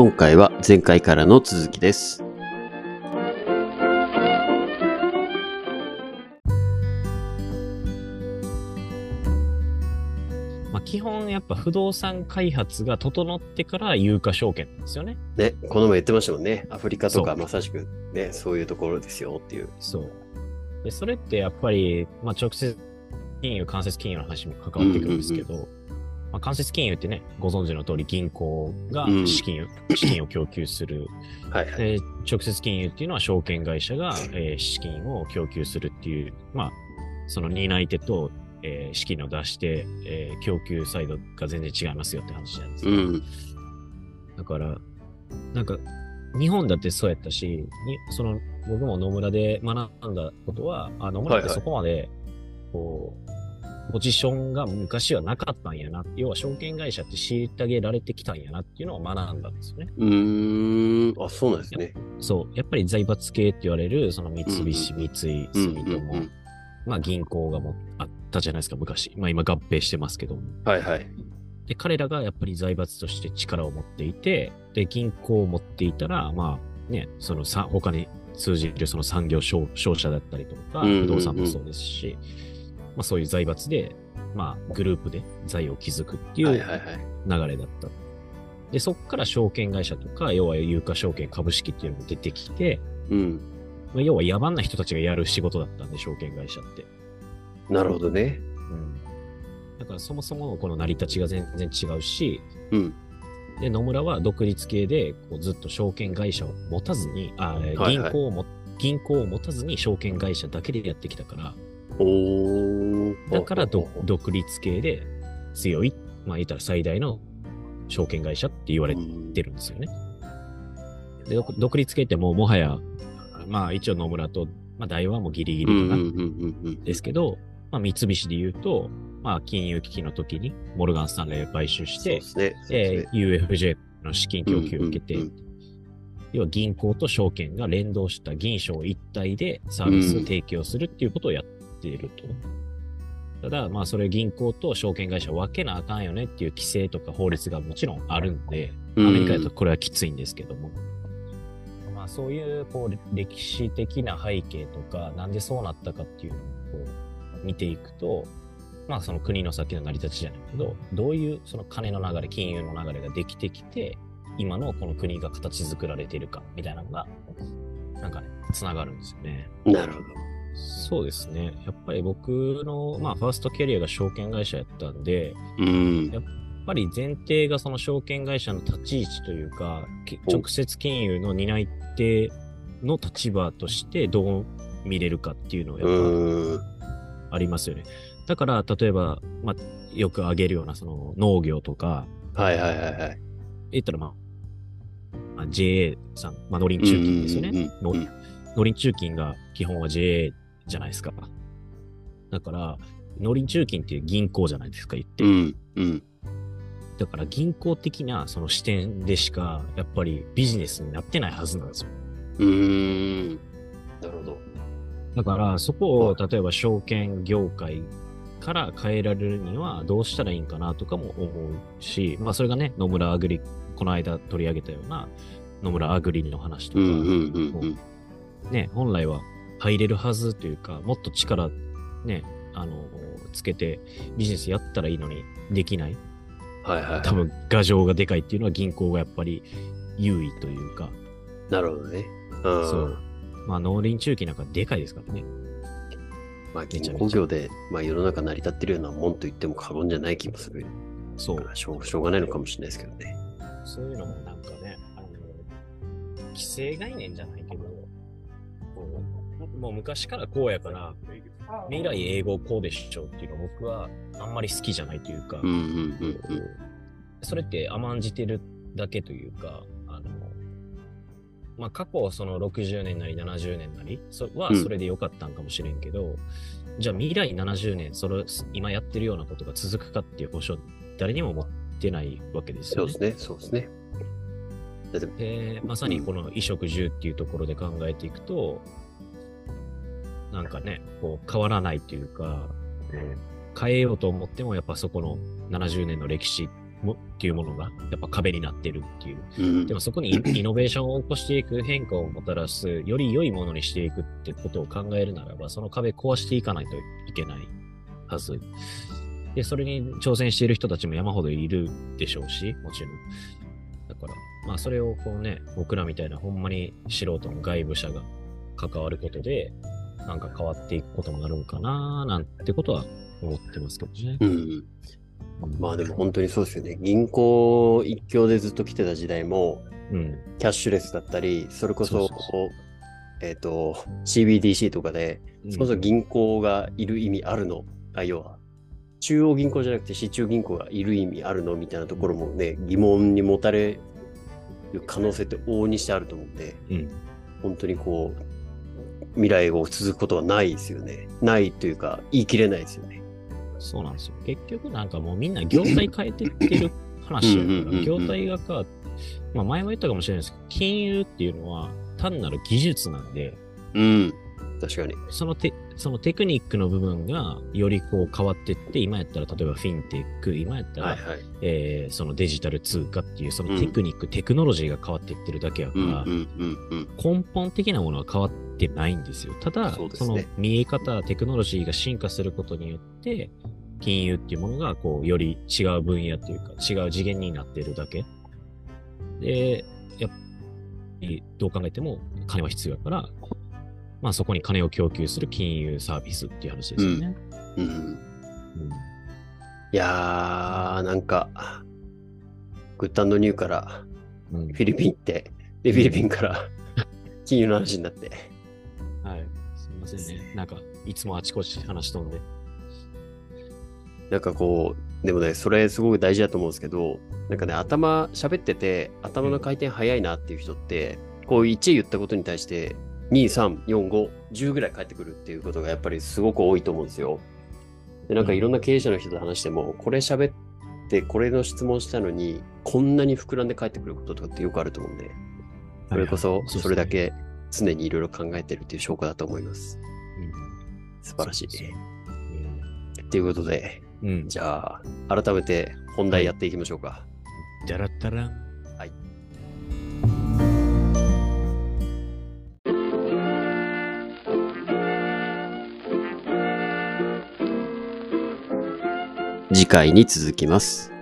今回は前回からの続きです。まあ、基本やっぱ不動産開発が整ってから有価証券なんですよね。ね、この前言ってましたもんね。アフリカとかまさしくね、そういうところですよっていう。そう。で、それってやっぱり、まあ、直接金融、間接金融の話にも関わってくるんですけど、まあ、間接金融ってね、ご存知の通り銀行がうん資金を、資金を供給する。はいはい。で、直接金融っていうのは証券会社が、えー資金を供給するっていう、まあ、その担い手と、えー資金を出して、えー供給サイドが全然違いますよって話なんですけどうん。だから、なんか、日本だってそうやったし、にその、僕も野村で学んだことは、あ野村ってはいはいそこまで、こう、ポジションが昔はなかったんやな。要は証券会社って虐げられてきたんやなっていうのを学んだんですよね。うーん。あ、そうなんですね。そう。やっぱり財閥系って言われる、その三菱、うん三井、うん住友、うんうん。まあ銀行がもあったじゃないですか、昔。まあ今合併してますけども。はいはい。で、彼らがやっぱり財閥として力を持っていて、で、銀行を持っていたら、まあね、そのさ、他に通じるその産業商商社だったりとか、うんうんうん不動産もそうですし、まあそういう財閥で、まあグループで財を築くっていう。流れだった。で、そこから証券会社とか、要は有価証券株式っていうのも出てきて、うん。まあ、要は野蛮な人たちがやる仕事だったんで、証券会社って。なるほどね。うん。だからそもそもこの成り立ちが全然違うし、うん。で、野村は独立系でこうずっと証券会社を持たずに、あえーはいはい銀行をも、銀行を持たずに証券会社だけでやってきたから。だから独立系で強い、まあ言ったら最大の証券会社って言われてるんですよね。で、独独立系ってもうもはや、まあ一応野村と、まあ大和もギリギリかな。ですけど、まあ三菱で言うと、まあ金融危機の時にモルガン・スタンレーを買収してね。えー UFJ の資金供給を受けて、要は銀行と証券が連動した銀証一体でサービスを提供するっていうことをやっていると。ただ、まあそれ銀行と証券会社分けなあかんよねっていう規制とか法律がもちろんあるんで、アメリカだとこれはきついんですけども。まあそういうこう歴史的な背景とか、なんでそうなったかっていうのをこう見ていくと、まあその国の先の成り立ちじゃないけど、どういうその金の流れ、金融の流れができてきて、今のこの国が形作られているかみたいなのが、なんかね、つながるんですよね。なるほど。そうですね。やっぱり僕の、まあファーストキャリアが証券会社やったんで、うん。やっぱり前提がその証券会社の立ち位置というか、直接金融の担い手の立場としてどう見れるかっていうのはやっぱうん。ありますよね。だから、例えば、まあ、よく挙げるようなその農業とか、はいはいはいはい。言ったらまあ、まあ、JA さん、まあ、農林中金ですよね。うんうんうんの農林中金が基本は JA じゃないですか。だから、農林中金って銀行じゃないですか、言って。うん。うん。だから銀行的なその視点でしか、やっぱりビジネスになってないはずなんですよ。うーん。なるほど。だから、そこを、例えば証券業界から変えられるにはどうしたらいいんかなとかも思うし、まあそれがね、野村アグリ、この間取り上げたような野村アグリの話とか、ね、本来は入れるはずというか、もっと力ね、あの、つけてビジネスやったらいいのにできない。はいはい。多分、牙城がでかいっていうのは銀行がやっぱり優位というか、なるほどね。うん。そう。まあ農林中金なんかでかいですからね。まあ、銀行業で、まあ、世の中成り立ってるようなもんと言っても過言じゃない気もするそう。しょうしょうがないのかもしれないですけどね。そういうのもなんかね、あの、規制概念じゃないけど、もう昔からこうやから、未来英語こうでしょっていうの僕はあんまり好きじゃないというか、うんうんうんうん。それって甘んじてるだけというか、あの、まあ、過去その60年なり70年なりそはうんそれで良かったんかもしれんけど、じゃあ未来70年、それ、今やってるようなことが続くかっていう保証、誰にも持ってないわけですよねそうで。すね、そうですね。で、まさにこの衣食住っていうところで考えていくと、なんかね、こう変わらないというか、変えようと思ってもやっぱそこの70年の歴史もっていうものがやっぱ壁になってるっていう。うんでもそこにイ イノベーションを起こしていく変化をもたらす、より良いものにしていくってことを考えるならば、その壁壊していかないといけないはず。で、それに挑戦している人たちも山ほどいるでしょうし、もちろん。だから、まあそれをこうね、僕らみたいなほんまに素人の外部者が関わることで、なんか変わっていくこともあるんかななんてことは思ってますけどね。うんまあでも本当にそうですよね。銀行一強でずっと来てた時代も、うん。キャッシュレスだったり、それこそ、えっ、と、CBDC とかで、うんそもそも銀行がいる意味あるの？あ、要は、中央銀行じゃなくて市中銀行がいる意味あるのみたいなところもね、疑問に持たれる可能性って往々にしてあると思うんで、うん。本当にこう、未来を続くことはないですよね。ないというか、言い切れないですよね。そうなんですよ。結局なんかもうみんな業態変えてってる話やから、業態が変わって、まあ前も言ったかもしれないですけど、金融っていうのは単なる技術なんで、うん。確かに。そのテそのテクニックの部分がよりこう変わってって、今やったら例えばフィンテック、今やったら、はいはい。えーそのデジタル通貨っていうそのテクニック、テクノロジーが変わっていってるだけやから、うんうんうんうん。根本的なものは変わってないんですよ。ただ、そねその見え方、テクノロジーが進化することによって、金融っていうものが、こう、より違う分野というか、違う次元になっているだけ。で、やっぱり、どう考えても金は必要やから、まあそこに金を供給する金融サービスっていう話ですよね。うん、うんいやー、なんか、グッドニューからうんフィリピン行って、で、フィリピンから金融の話になって。はい。すみませんね。なんか、いつもあちこち話飛んで。なんかこう、でもね、それすごく大事だと思うんですけど、なんかね、頭、喋ってて、頭の回転早いなっていう人って、こう1言ったことに対して、2、3、4、5、10ぐらい返ってくるっていうことがやっぱりすごく多いと思うんですよ。で、なんかいろんな経営者の人と話しても、これ喋って、これの質問したのに、こんなに膨らんで返ってくることとかってよくあると思うんで、それこそ、それだけ常にいろいろ考えてるっていう証拠だと思います。うん素晴らしい。ということで、うん。うん。じゃあ、改めて本題やっていきましょうか。じゃらったらん。次回に続きます。